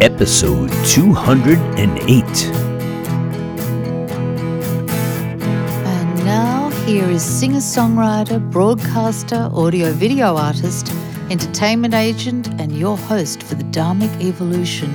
episode 208. And now, here is singer songwriter, broadcaster, audio video artist, entertainment agent, and your host for the Dharmic Evolution.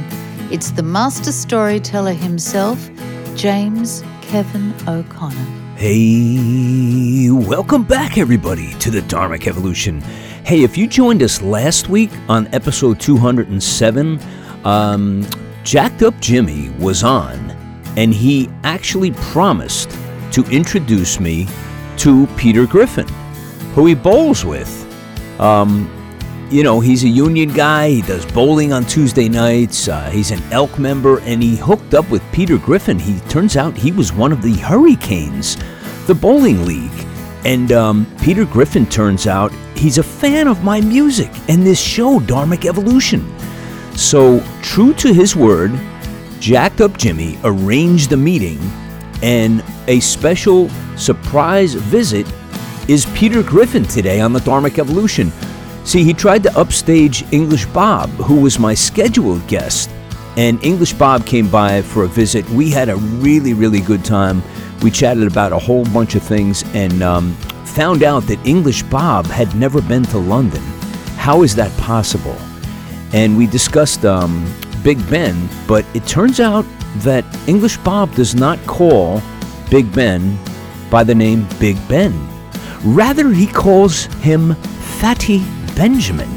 It's the master storyteller himself, James Kevin O'Connor. Hey, welcome back, everybody, to the Dharmic Evolution. Hey, if you joined us last week on episode 207, um, Jacked Up Jimmy was on, and he actually promised to introduce me to Peter Griffin, who he bowls with. Um, you know, he's a union guy. He does bowling on Tuesday nights. Uh, he's an elk member, and he hooked up with Peter Griffin. He turns out he was one of the Hurricanes, the bowling league. And um, Peter Griffin turns out he's a fan of my music and this show, Dharmic Evolution. So, true to his word, Jacked Up Jimmy arranged the meeting, and a special surprise visit is Peter Griffin today on the Dharmic Evolution. See, he tried to upstage English Bob, who was my scheduled guest, and English Bob came by for a visit. We had a really, really good time. We chatted about a whole bunch of things and um, found out that English Bob had never been to London. How is that possible? And we discussed um, Big Ben, but it turns out that English Bob does not call Big Ben by the name Big Ben. Rather, he calls him Fatty Benjamin.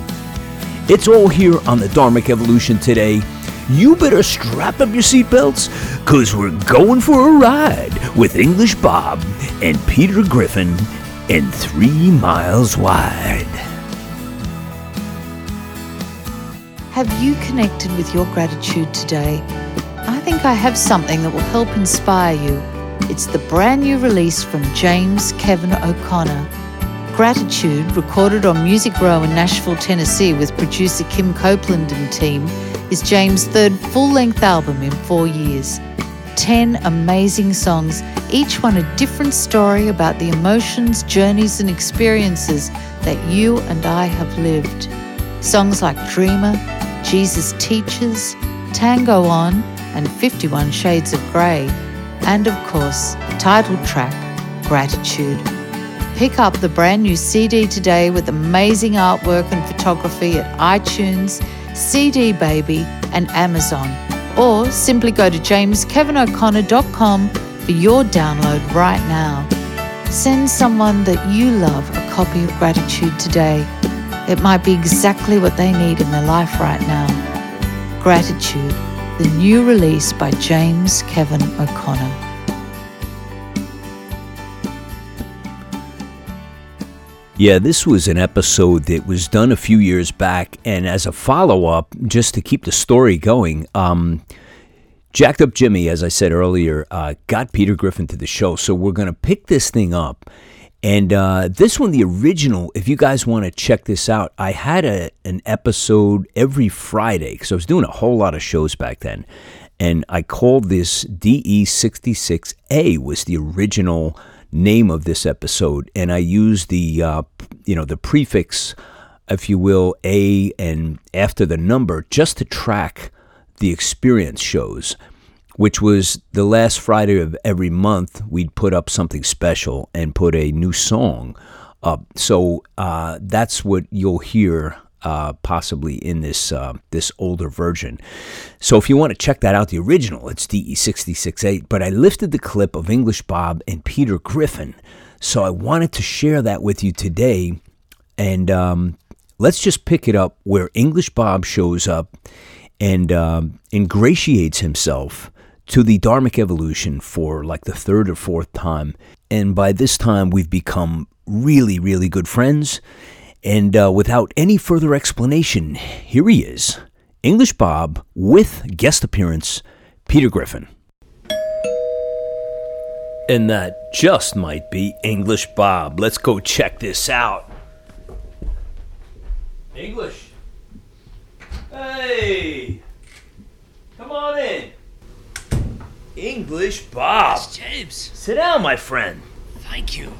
It's all here on the Dharmic Evolution today. You better strap up your seatbelts, cause we're going for a ride with English Bob and Peter Griffin and Three Miles Wide. Have you connected with your gratitude today? I think I have something that will help inspire you. It's the brand new release from James Kevin O'Connor. Gratitude, recorded on Music Row in Nashville, Tennessee, with producer Kim Copeland and team, is James' third full length album in four years. Ten amazing songs, each one a different story about the emotions, journeys, and experiences that you and I have lived. Songs like Dreamer, Jesus Teaches, Tango On, and 51 Shades of Grey, and of course, the title track, Gratitude. Pick up the brand new CD today with amazing artwork and photography at iTunes, CD Baby, and Amazon. Or simply go to jameskevinoconnor.com for your download right now. Send someone that you love a copy of Gratitude today. It might be exactly what they need in their life right now. Gratitude, the new release by James Kevin O'Connor. Yeah, this was an episode that was done a few years back, and as a follow up, just to keep the story going, um, Jacked Up Jimmy, as I said earlier, uh, got Peter Griffin to the show. So we're going to pick this thing up. And uh, this one, the original, if you guys want to check this out, I had a, an episode every Friday because I was doing a whole lot of shows back then. And I called this DE66A was the original name of this episode, and I used the uh, you know the prefix, if you will, A and after the number just to track the experience shows, which was the last Friday of every month. We'd put up something special and put a new song up. So uh, that's what you'll hear uh, possibly in this uh, this older version. So if you want to check that out, the original, it's DE668. But I lifted the clip of English Bob and Peter Griffin, so I wanted to share that with you today. And um, let's just pick it up where English Bob shows up and um, ingratiates himself to the Dharmic evolution for like the third or fourth time. And by this time, we've become really, really good friends. And uh, without any further explanation, here he is English Bob with guest appearance, Peter Griffin. And that just might be English Bob. Let's go check this out. English. Hey! Come on in. English Bob. James, Sit down, my friend. thank you.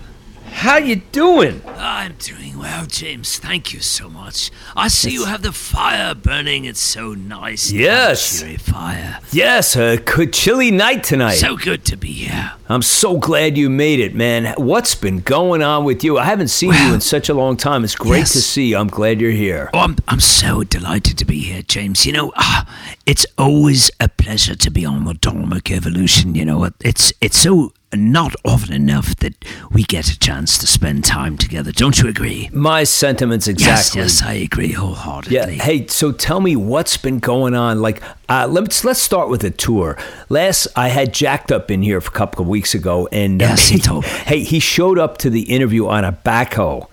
How you doing? I'm doing well, James. Thank you so much. I see you have the fire burning. It's so nice. Yes. cheery fire. Yes, a good chilly night tonight. So good to be here. I'm so glad you made it, man. What's been going on with you? I haven't seen you in such a long time. It's great yes. to see you. I'm glad you're here. Oh, I'm, I'm so delighted to be here, James. You know, ah, it's always a pleasure to be on the Dharmic Evolution. You know, it's it's so not often enough that we get a chance to spend time together. Don't you agree? My sentiments exactly. Yes, yes, I agree wholeheartedly. Yeah. Hey, so tell me what's been going on. Like, uh, let's let's start with the tour. Last, I had Jacked Up in here for a couple of weeks ago, and uh, Yes, he told me. Hey, he showed up to the interview on a backhoe.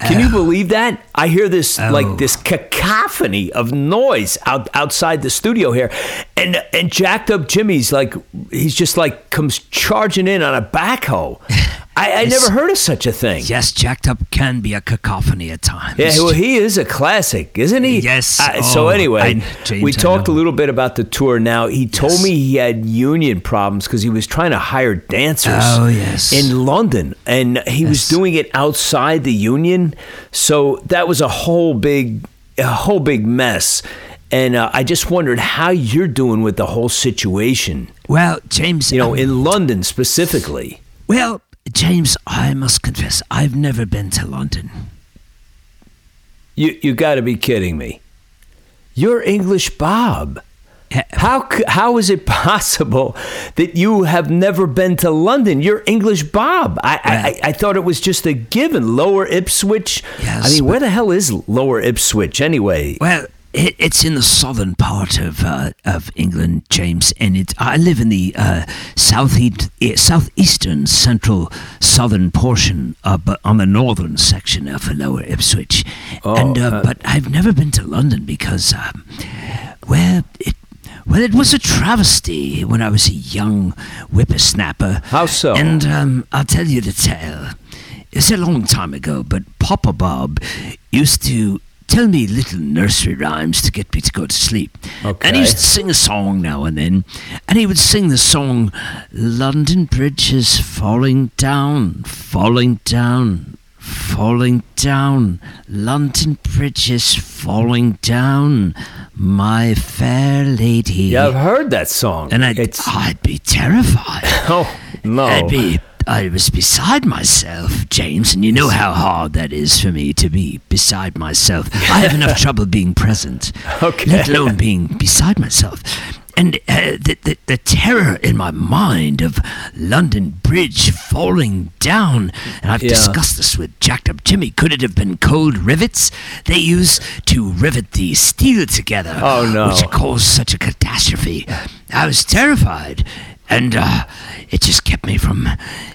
Can you uh, believe that? I hear this Oh. like this cacophony of noise out outside the studio here, and and Jacked Up Jimmy's like he's just like comes charging in on a backhoe. I, I never heard of such a thing. Yes, jacked up can be a cacophony at times. Yeah, well, he is a classic, isn't he? Yes. Uh, so Oh, anyway, I- James, we talked a little bit about the tour. Now he told Yes. me he had union problems because he was trying to hire dancers. Oh, yes. in London, and he was doing it outside the union. So that was a whole big, a whole big mess. And uh, I just wondered how you're doing with the whole situation. Well, James, You know, um, in London specifically. well, James, I must confess, I've never been to London. You you got to be kidding me. You're English Bob. How how is it possible that you have never been to London? You're English Bob. I I, I, I thought it was just a given. Lower Ipswich. Yes, I mean, where the hell is Lower Ipswich anyway? Well, it, it's in the southern part of uh, of England, James, and it. I live in the uh, southeast, eh, southeastern, central, southern portion, uh, but on the northern section of Lower Ipswich. and uh, uh, but I've never been to London because, um, well, it. Well, it was a travesty when I was a young whippersnapper. How so? And um, I'll tell you the tale. It's a long time ago, but Papa Bob used to tell me little nursery rhymes to get me to go to sleep. Okay. And he used to sing a song now and then. And he would sing the song, London Bridge is falling down, falling down, falling down. London Bridge is falling down, my fair lady. Yeah, I've heard that song. And I'd, it's I'd be terrified. oh no. I'd be, I was beside myself, James, and you know how hard that is for me to be beside myself. I have enough trouble being present, Okay. let alone being beside myself. And uh, the, the, the terror in my mind of London Bridge falling down, and I've Yeah. discussed this with Jacked Up Jimmy. Could it have been cold rivets they use to rivet the steel together? Oh, no. Which caused such a catastrophe. I was terrified, and uh, it just kept me from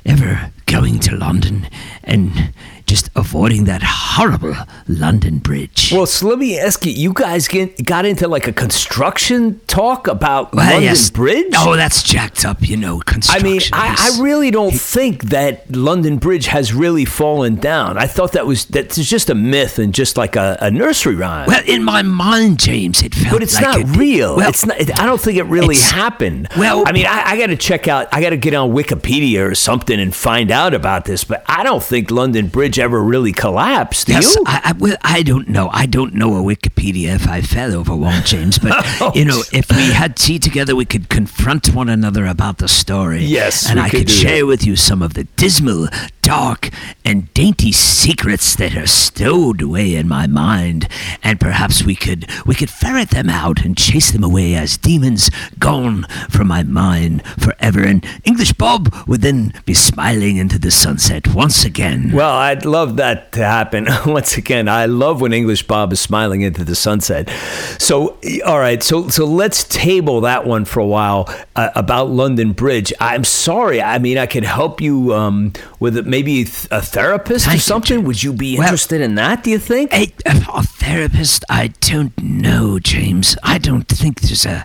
ever going to London and just avoiding that horrible London Bridge. Well, so let me ask you. You guys get, got into like a construction talk about Well, London yes. Bridge? Oh, that's jacked up, you know, I construction. mean, I. I really don't think that London Bridge has really fallen down. I thought that was that's just a myth and just like a, a nursery rhyme. Well, in my mind, James, it felt but it's like not it- real. Well, it's not. It, I don't think it really happened. well- I mean, I, I got to check out. I got to get on Wikipedia or something and find out about this. But I don't think London Bridge ever really collapsed. Do Yes, you? I, I, well, I don't know. I don't know a Wikipedia if I fell over one, James. But oh, you know, if we had tea together, we could confront one another about the story. Yes, and I could share that. with you some of the dismal, dark, and dainty secrets that are stowed away in my mind, and perhaps we could we could ferret them out and chase them away as demons gone from my mind forever. And English Bob would then be smiling into the sunset once again. Well, I'd love that to happen. Once again, I love when English Bob is smiling into the sunset. So, all right, so so let's table that one for a while uh, about London Bridge. I'm sorry. I mean, I could help you um, with maybe a therapist Thank or something. Jim. Would you be Well- interested in that? Do you think? A, a therapist? I don't know, James. I don't think there's a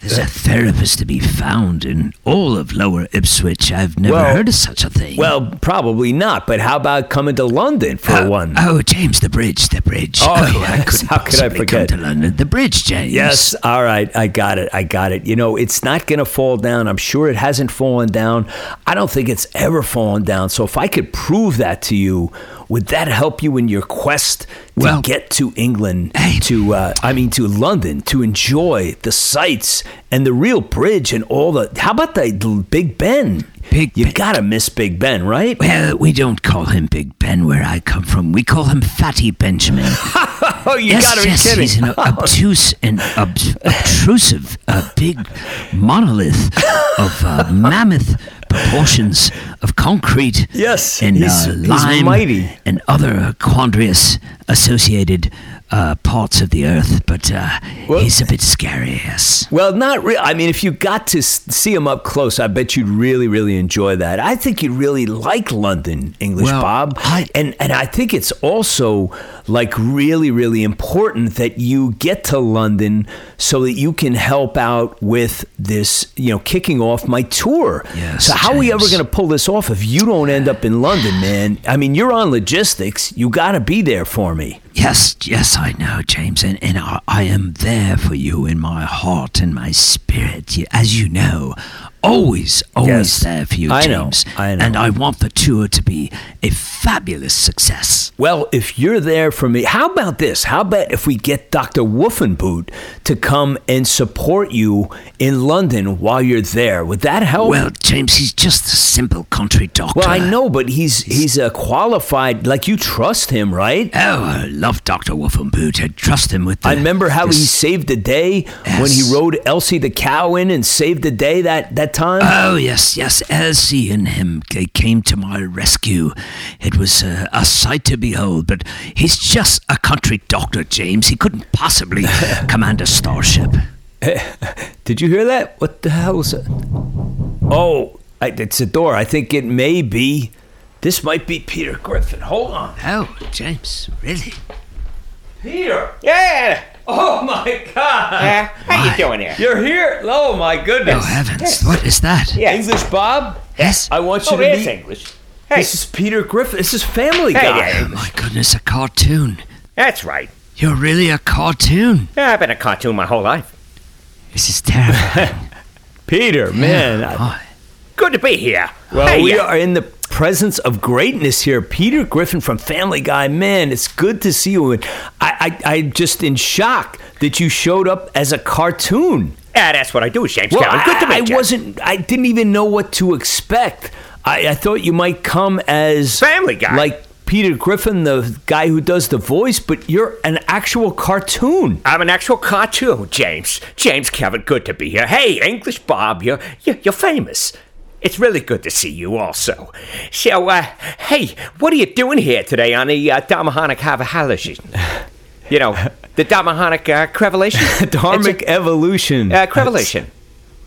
there's a therapist to be found in all of Lower Ipswich. I've never Well- heard of such a thing. Well, probably not. But how about coming to London for Uh, one? Oh, James, the bridge, the bridge. Oh, I yes. How could I forget? Come to London, the bridge, James. Yes, all right, I got it. I got it. You know, it's not going to fall down. I'm sure it hasn't fallen down. I don't think it's ever fallen down. So if I could prove that to you, would that help you in your quest to Well- get to England, Hey. to uh, I mean to London, to enjoy the sights and the real bridge and all the? How about the Big Ben? Big you Ben. gotta miss Big Ben, right? Well, we don't call him Big Ben where I come from. We call him Fatty Benjamin. Oh, you yes, gotta be yes, kidding! he's an obtuse and ob- obtrusive, uh, big monolith of uh, mammoth proportions of concrete Yes, and he's- uh, he's lime mighty. and other quandrious associated uh, parts of the earth. But uh, Well- he's a bit scary, yes. Well, not really. I mean, if you got to see him up close, I bet you'd really, really enjoy that. I think you'd really like London, English Well, Bob, I- and and I think it's also like really, really important that you get to London so that you can help out with this, you know, kicking off my tour. Yes, So how are we ever going to pull this off if you don't end up in London, man? I mean, you're on logistics. You got to be there for me. Yes, yes, I know, James, and, and I, I am there for you in my heart and my spirit. As you know, always, always Yes, there for you, I know, James. I know. And I want the tour to be a fabulous success. Well, if you're there for me, how about this? How about if we get Dr. Woofenboot to come and support you in London while you're there? Would that help? Well, James, he's just a simple country doctor. Well, I know, but he's he's a qualified. Like you trust him, right? Oh, I love Dr. Woofenboot. I trust him with the, I remember how he saved the day when he rode Elsie the cow in and saved the day that that time. Oh, yes, yes. Elsie and him ca- came to my rescue. It was uh, a sight to behold, but he's just a country doctor, James. He couldn't possibly command a starship. Did you hear that? What the hell was it? Oh, I, it's a door. I think it may be. This might be Peter Griffin. Hold on. Oh, James, really? Peter! Yeah. Oh my God! Uh, how Why? you doing here? You're here! Oh my goodness! Oh, heavens. What is that? Yes. English Bob? Yes. I want you Oh, to it's meet. English. Hey, This is Peter Griffin. This is Family Hey Guy. there. Oh, my goodness, a cartoon. that's right. You're really a cartoon. Yeah, I've been a cartoon my whole life. This is terrible. Peter, man. I- Oh, Good to be here. well, hey, we uh, are in the presence of greatness here. Peter Griffin from Family Guy. Man, it's good to see you. And I, I, I'm just in shock that you showed up as a cartoon. Yeah, that's what I do, James Well, Kevin. Good to I, I meet you. wasn't. I didn't even know what to expect. I, I thought you might come as Family Guy. like Peter Griffin, the guy who does the voice, but you're an actual cartoon. I'm an actual cartoon, James. James Kevin, good to be here. Hey, English Bob, you're, you're famous. It's really good to see you also. So, uh, hey, what are you doing here today on the uh, Havahalation? You know, the Damahonic uh, Crevelation? Dharmic evolution. Uh, Crevelation.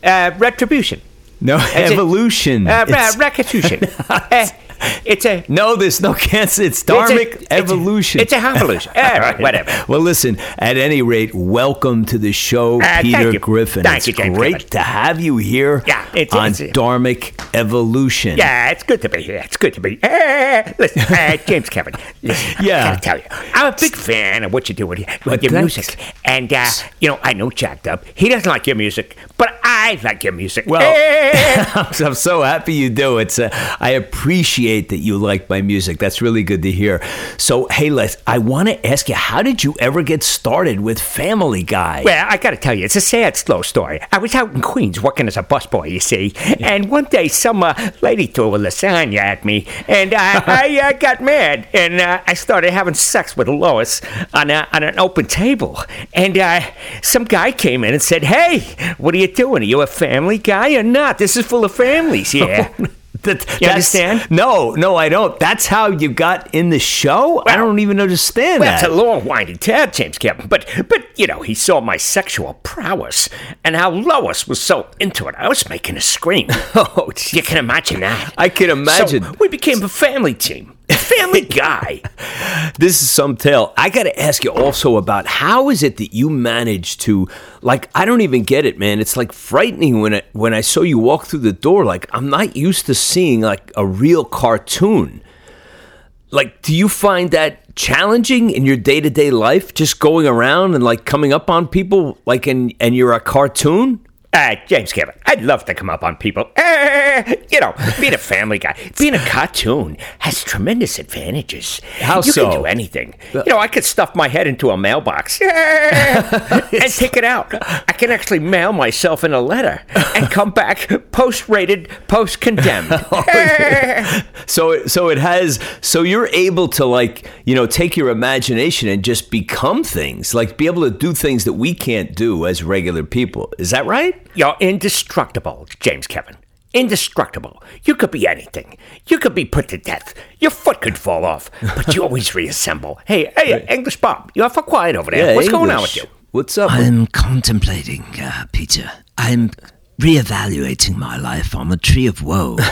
Uh, retribution. no it. evolution. Uh, It's- ra- restitution. it's a no, there's no cancer. It's dharmic it's a- evolution. It's a evolution. All right, whatever. Well, listen. At any rate, welcome to the show, Uh, Peter. Griffin. Thank it's you, James great Griffin. to have you here Yeah, it's- on it's- Dharmic Evolution. Yeah, it's good to be here. It's good to be. Uh, listen, uh, James Kevin. Listen, Yeah. I gotta tell you, I'm a big fan of what you're doing with your thanks. music. And uh, you know, I know Jacked Up. He doesn't like your music, but I like your music. Well, Eh. I'm I'm so happy you do. It's uh, I appreciate that you like my music. That's really good to hear. So, hey, Les, I want to ask you, how did you ever get started with Family Guy? Well, I gotta tell you, it's a sad, slow story. I was out in Queens working as a busboy, you see, and one day some uh, lady threw a lasagna at me, and I, I uh, got mad, and uh, I started having sex with Lois on, a, on an open table. And uh, some guy came in and said, Hey, what are you doing? Are you a family guy or not? This is full of families here. That- You that's- understand? No, no, I don't. That's how you got in the show. I don't even understand Well, it's a long, winding tale, James Kevin. But, but you know, he saw my sexual prowess and how Lois was so into it. I was making her scream. Oh, you can imagine that. I can imagine. So we became a family team. Family Guy. this is some tale. I got to ask you also about how is it that you manage to like I don't even get it, man. It's like frightening when I, when I saw you walk through the door like I'm not used to seeing like a real cartoon. Like do you find that challenging in your day-to-day life just going around and like coming up on people like and and you're a cartoon? Uh, James Kevin, I'd love to come up on people. Uh, you know, being a family guy, being a cartoon has tremendous advantages. How you so? can do anything. You know, I could stuff my head into a mailbox and take it out. I can actually mail myself in a letter and come back post-rated, post-condemned. So so it has so you're able to like, you know, take your imagination and just become things, like be able to do things that we can't do as regular people. Is that right? You're indestructible, James Kevin. Indestructible. You could be anything. You could be put to death. Your foot could fall off, but you always reassemble. Hey, hey, English Bob, you're awful quiet over there. What's going on with you? What's up? I'm contemplating, uh, Peter. I'm reevaluating my life on the tree of woe.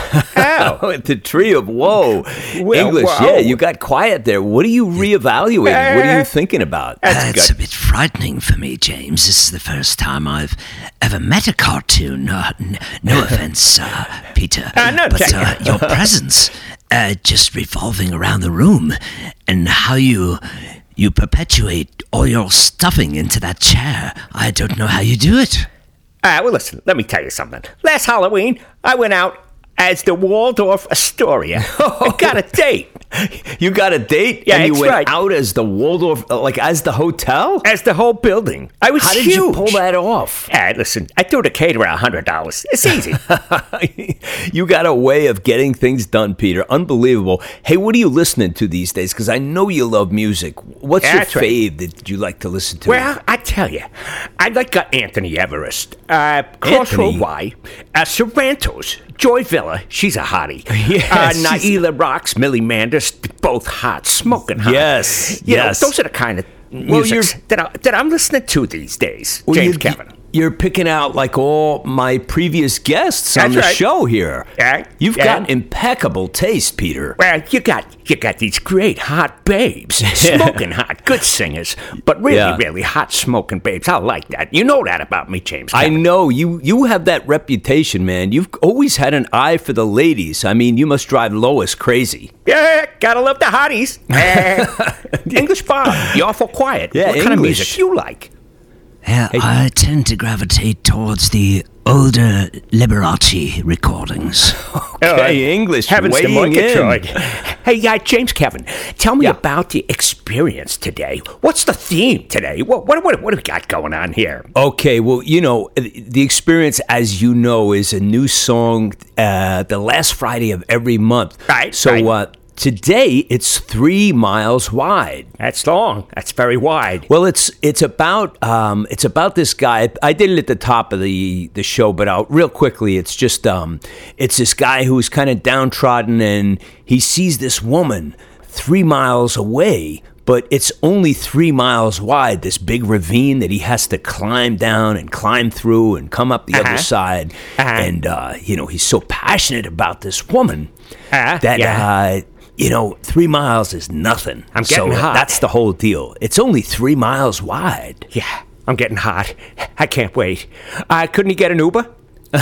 Oh, the tree of woe. Well, English, wow. yeah, you got quiet there. What are you reevaluating? what are you thinking about? Uh, it's a bit frightening for me, James. This is the first time I've ever met a cartoon. Uh, n- no offense, uh, Peter, Uh, no, but uh, your presence, uh, just revolving around the room, and how you you perpetuate all your stuffing into that chair. I don't know how you do it. Ah, well, listen, let me tell you something. Last Halloween, I went out as the Waldorf Astoria and got a date. You got a date Yeah, and you went right. out as the Waldorf, uh, like as the hotel? As the whole building. I was How did you pull that off? Ah, listen, I threw the caterer a hundred dollars. It's easy. you got a way of getting things done, Peter. Unbelievable. Hey, what are you listening to these days? Because I know you love music. What's That's your right. fave that you like to listen to? well, I tell you, I like uh, Anthony Everest, uh, Crossroad? Y, uh, Sorrento's, Joy Villa, she's a hottie. Yes, Uh, Naila Rocks, Millie Manders, both hot, smoking hot. Yes, You know, yes. those are the kind of Well, music that, I, that I'm listening to these days, Well, James you- Kevin. You're picking out like all my previous guests on That's the right. show here. Yeah, You've yeah. got impeccable taste, Peter. Well, you got you got these great hot babes, smoking hot, good singers, but really, Yeah. really hot smoking babes. I like that. You know that about me, James. I know you. You have that reputation, man. You've always had an eye for the ladies. I mean, you must drive Lois crazy. Yeah, gotta love the hotties. Uh, English Bob, you're awful quiet. Yeah, what kind of English. music you like? Yeah, I tend to gravitate towards the older Liberace recordings. Okay, English Heavens to weighing in. Hey, uh, James Kevin, tell me Yeah. about the experience today. What's the theme today? What, what, what, what do we got going on here? Okay, well, you know, the experience, as you know, is a new song uh, the last Friday of every month. Right, So right. Uh, today it's three miles wide. That's long. That's very wide. Well, it's it's about um, it's about this guy. I did it at the top of the the show, but I'll, real quickly, it's just um, it's this guy who's kind of downtrodden, and he sees this woman three miles away, but it's only three miles wide. This big ravine that he has to climb down and climb through and come up the Uh-huh. other side, Uh-huh. and uh, you know he's so passionate about this woman Uh-huh, that. yeah. Uh, you know, three miles is nothing. I'm getting so hot. That's the whole deal. It's only three miles wide. Yeah, I'm getting hot. I can't wait. Uh, couldn't he get an Uber?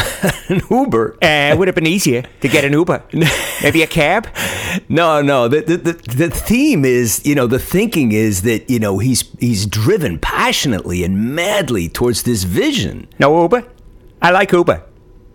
An Uber? Uh, it would have been easier to get an Uber. Maybe a cab? No, no. The, the the the theme is, you know, the thinking is that you know he's he's driven passionately and madly towards this vision. No Uber? I like Uber.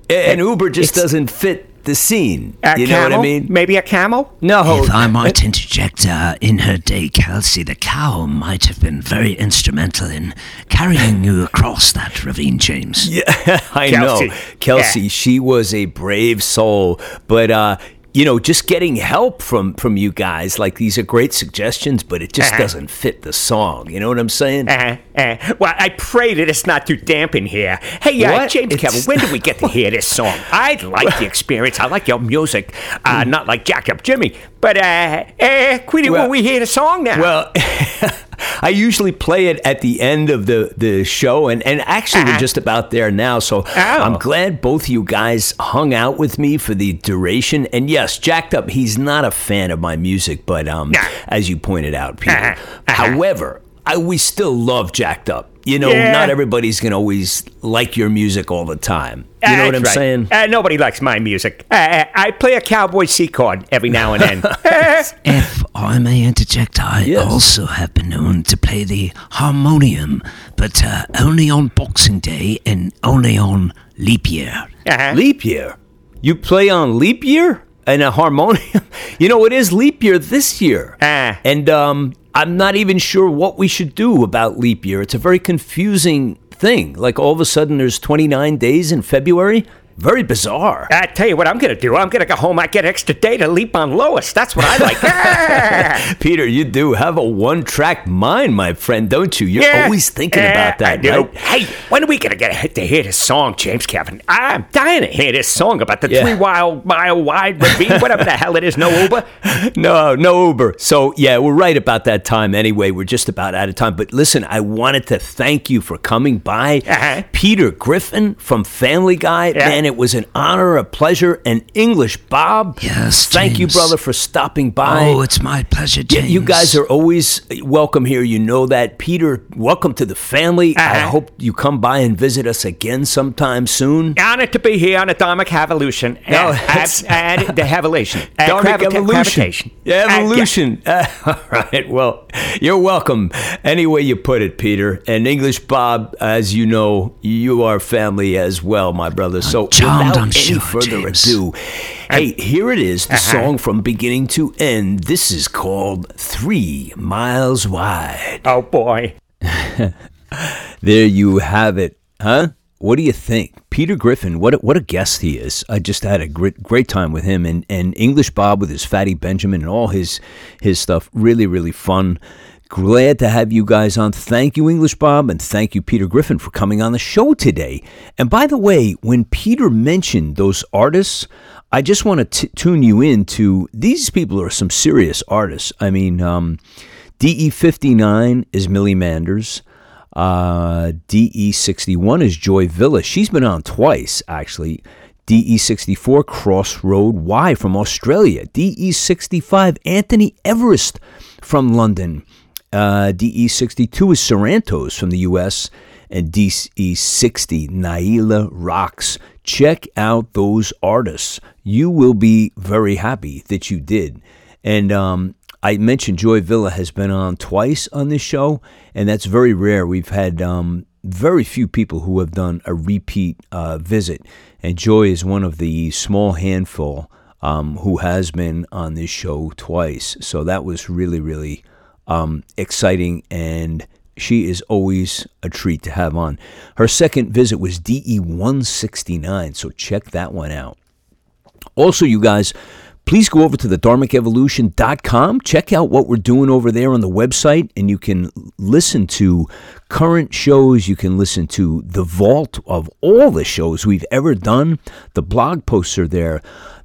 And Uber just doesn't fit the scene. A you know what I mean? Maybe a camel? No. If I might interject, uh, in her day, Kelsey the cow might have been very instrumental in carrying you across that ravine, James. Yeah, I Kelsey. know. Kelsey, Yeah. she was a brave soul. But uh, you know, just getting help from from you guys, like these are great suggestions, but it just Uh-huh. doesn't fit the song. You know what I'm saying? Uh, uh, well, I pray that it's not too damp in here. Hey, uh, James It's- Kevin, when do we get to hear this song? I like the experience. I like your music. Hmm. Uh, not like Jack Up Jimmy. But, uh, uh, Queenie, Well- will we hear the song now? Well, I usually play it at the end of the, the show, and, and actually, we're just about there now. So Oh. I'm glad both you guys hung out with me for the duration. And yes, Jacked Up, he's not a fan of my music, but um, Nah. as you pointed out, Peter. Uh-huh. Uh-huh. However, I, we still love Jacked Up. You know, Yeah. not everybody's going to always like your music all the time. You know what I'm right. saying? Uh, nobody likes my music. Uh, I play a cowboy C chord every now and then. If I may interject, I Yes. also have been known to play the harmonium, but uh, only on Boxing Day and only on leap year. Uh-huh. Leap year. You play on leap year and a harmonium. You know, it is leap year this year. Ah. And um, I'm not even sure what we should do about leap year. It's a very confusing thing. Like all of a sudden there's 29 days in February. Very bizarre. I tell you what I'm gonna do. I'm gonna go home. I get extra day to leap on Lois. That's what I like. Peter, you do have a one track mind, my friend, don't you? You're Yeah. always thinking about that, right? Hey, when are we gonna get to hear this song, James Kevin? I'm dying to hear this song about the Yeah. three mile mile wide ravine, whatever the hell it is. No Uber. No, no Uber. So, yeah, we're right about that time anyway. We're just about out of time. But listen, I wanted to thank you for coming by. Uh-huh. Peter Griffin from Family Guy. Yeah. Man, it was an honor, a pleasure. And English Bob. Yes, Thank you, brother, for stopping by. Oh, it's my pleasure, James. you guys are always welcome here. You know that. Peter, welcome to the family. I Uh-huh. hope you come by and visit us again sometime soon. Honored to be here on a Dharmic Evolution. No, Uh, uh, and the Evolution. Uh, Dharmic gravita- evolution. gravitation. Yeah, Uh, evolution. Uh, all right. Well, you're welcome. Any way you put it, Peter. And English Bob, as you know, you are family as well, my brother. So charmed, without I'm any sure, further James. ado, hey, here it is, the Uh-huh. song from beginning to end. This is called Three Miles Wide. Oh boy. There you have it, huh? What do you think, Peter Griffin? What a, what a guest he is! I just had a great great time with him, and, and English Bob with his Fatty Benjamin and all his his stuff. Really, really fun. Glad to have you guys on. Thank you, English Bob, and thank you, Peter Griffin, for coming on the show today. And by the way, when Peter mentioned those artists, I just want to tune you in to these people are some serious artists. I mean, um, DE59 is Millie Manders. Uh, DE61 is Joy Villa. She's been on twice, actually. DE64 Crossroad Y from Australia. DE65 Anthony Everest from London. Uh, DE62 is Sorrento's from the US. And DE60 Naila Rocks. Check out those artists. You will be very happy that you did. And um, I mentioned Joy Villa has been on twice on this show, and that's very rare. We've had um, very few people who have done a repeat uh, visit, and Joy is one of the small handful um, who has been on this show twice. So that was really, really um, exciting, and she is always a treat to have on. Her second visit was DE 169, so check that one out. Also, you guys, please go over to the dharmicevolution.com. Check out what we're doing over there on the website, and you can listen to current shows. You can listen to the vault of all the shows we've ever done. The blog posts are there.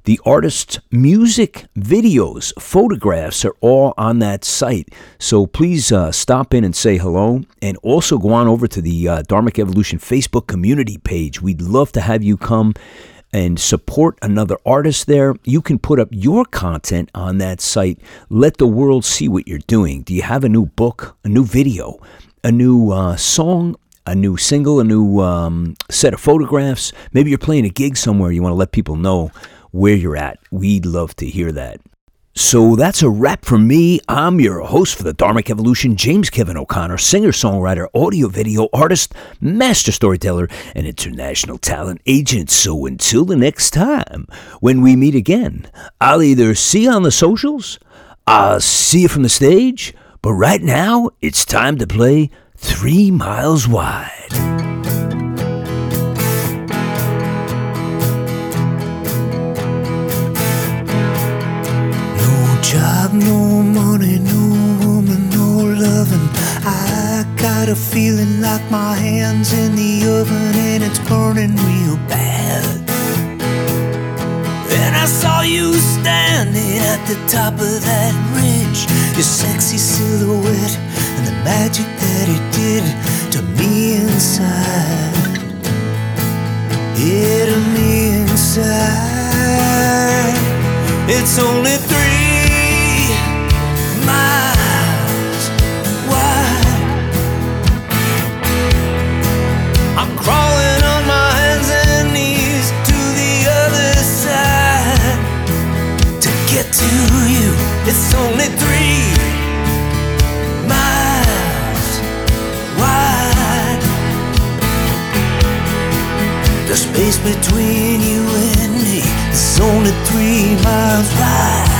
The artist's music, videos, photographs are all on that site. So please uh, stop in and say hello. And also go on over to the uh, Dharmic Evolution Facebook community page. We'd love to have you come and support another artist there. You can put up your content on that site. Let the world see what you're doing. Do you have a new book, a new video, a new uh, song, a new single, a new um, set of photographs? Maybe you're playing a gig somewhere. You want to let people know where you're at. We'd love to hear that. So that's a wrap for me. I'm your host for the Dharmic Evolution, James Kevin O'Connor, singer, songwriter, audio video artist, master storyteller, and international talent agent. So until the next time, when we meet again, I'll either see you on the socials, I'll see you from the stage, but right now it's time to play Three Miles Wide. No money, no woman, no loving. I got a feeling like my hands in the oven and it's burning real bad. Then I saw you standing at the top of that ridge, your sexy silhouette and the magic that it did to me inside. Yeah, to me inside. It's only three It's only three miles wide. The space between you and me is only three miles wide.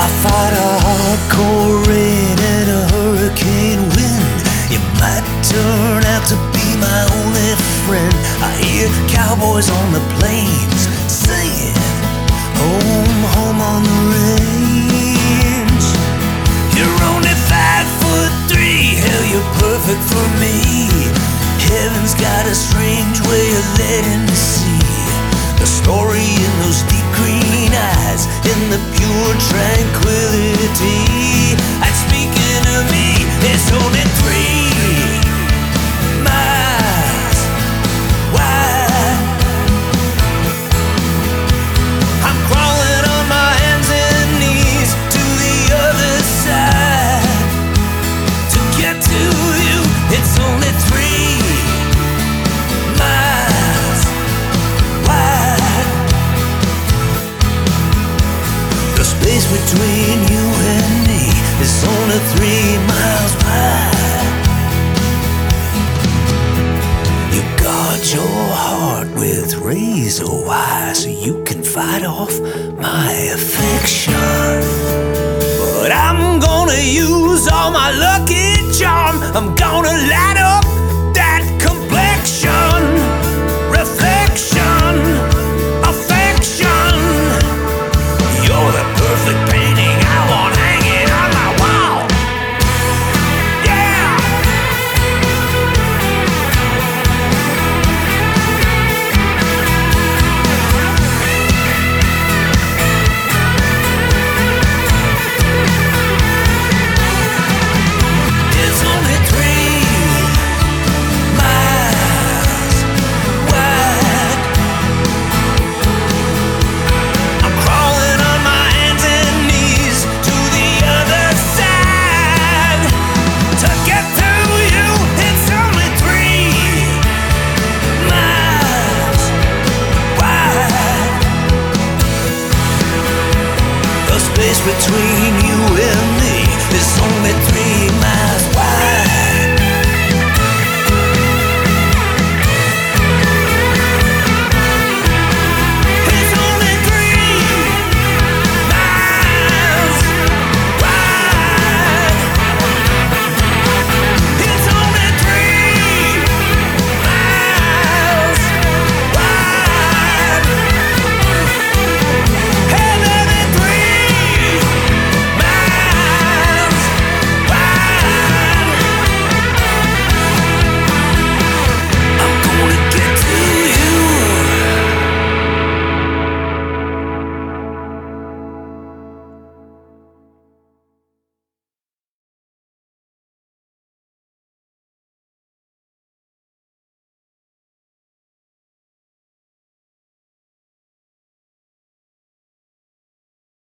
I fight a hardcore rain and a hurricane wind. You might turn out to be my only friend. I hear cowboys on the plains singing, home, home on the range. You're only five foot three, hell, you're perfect for me. Heaven's got a strange way of letting me see the story in those deep green eyes, in the pure tranquility. And speaking to me, it's only three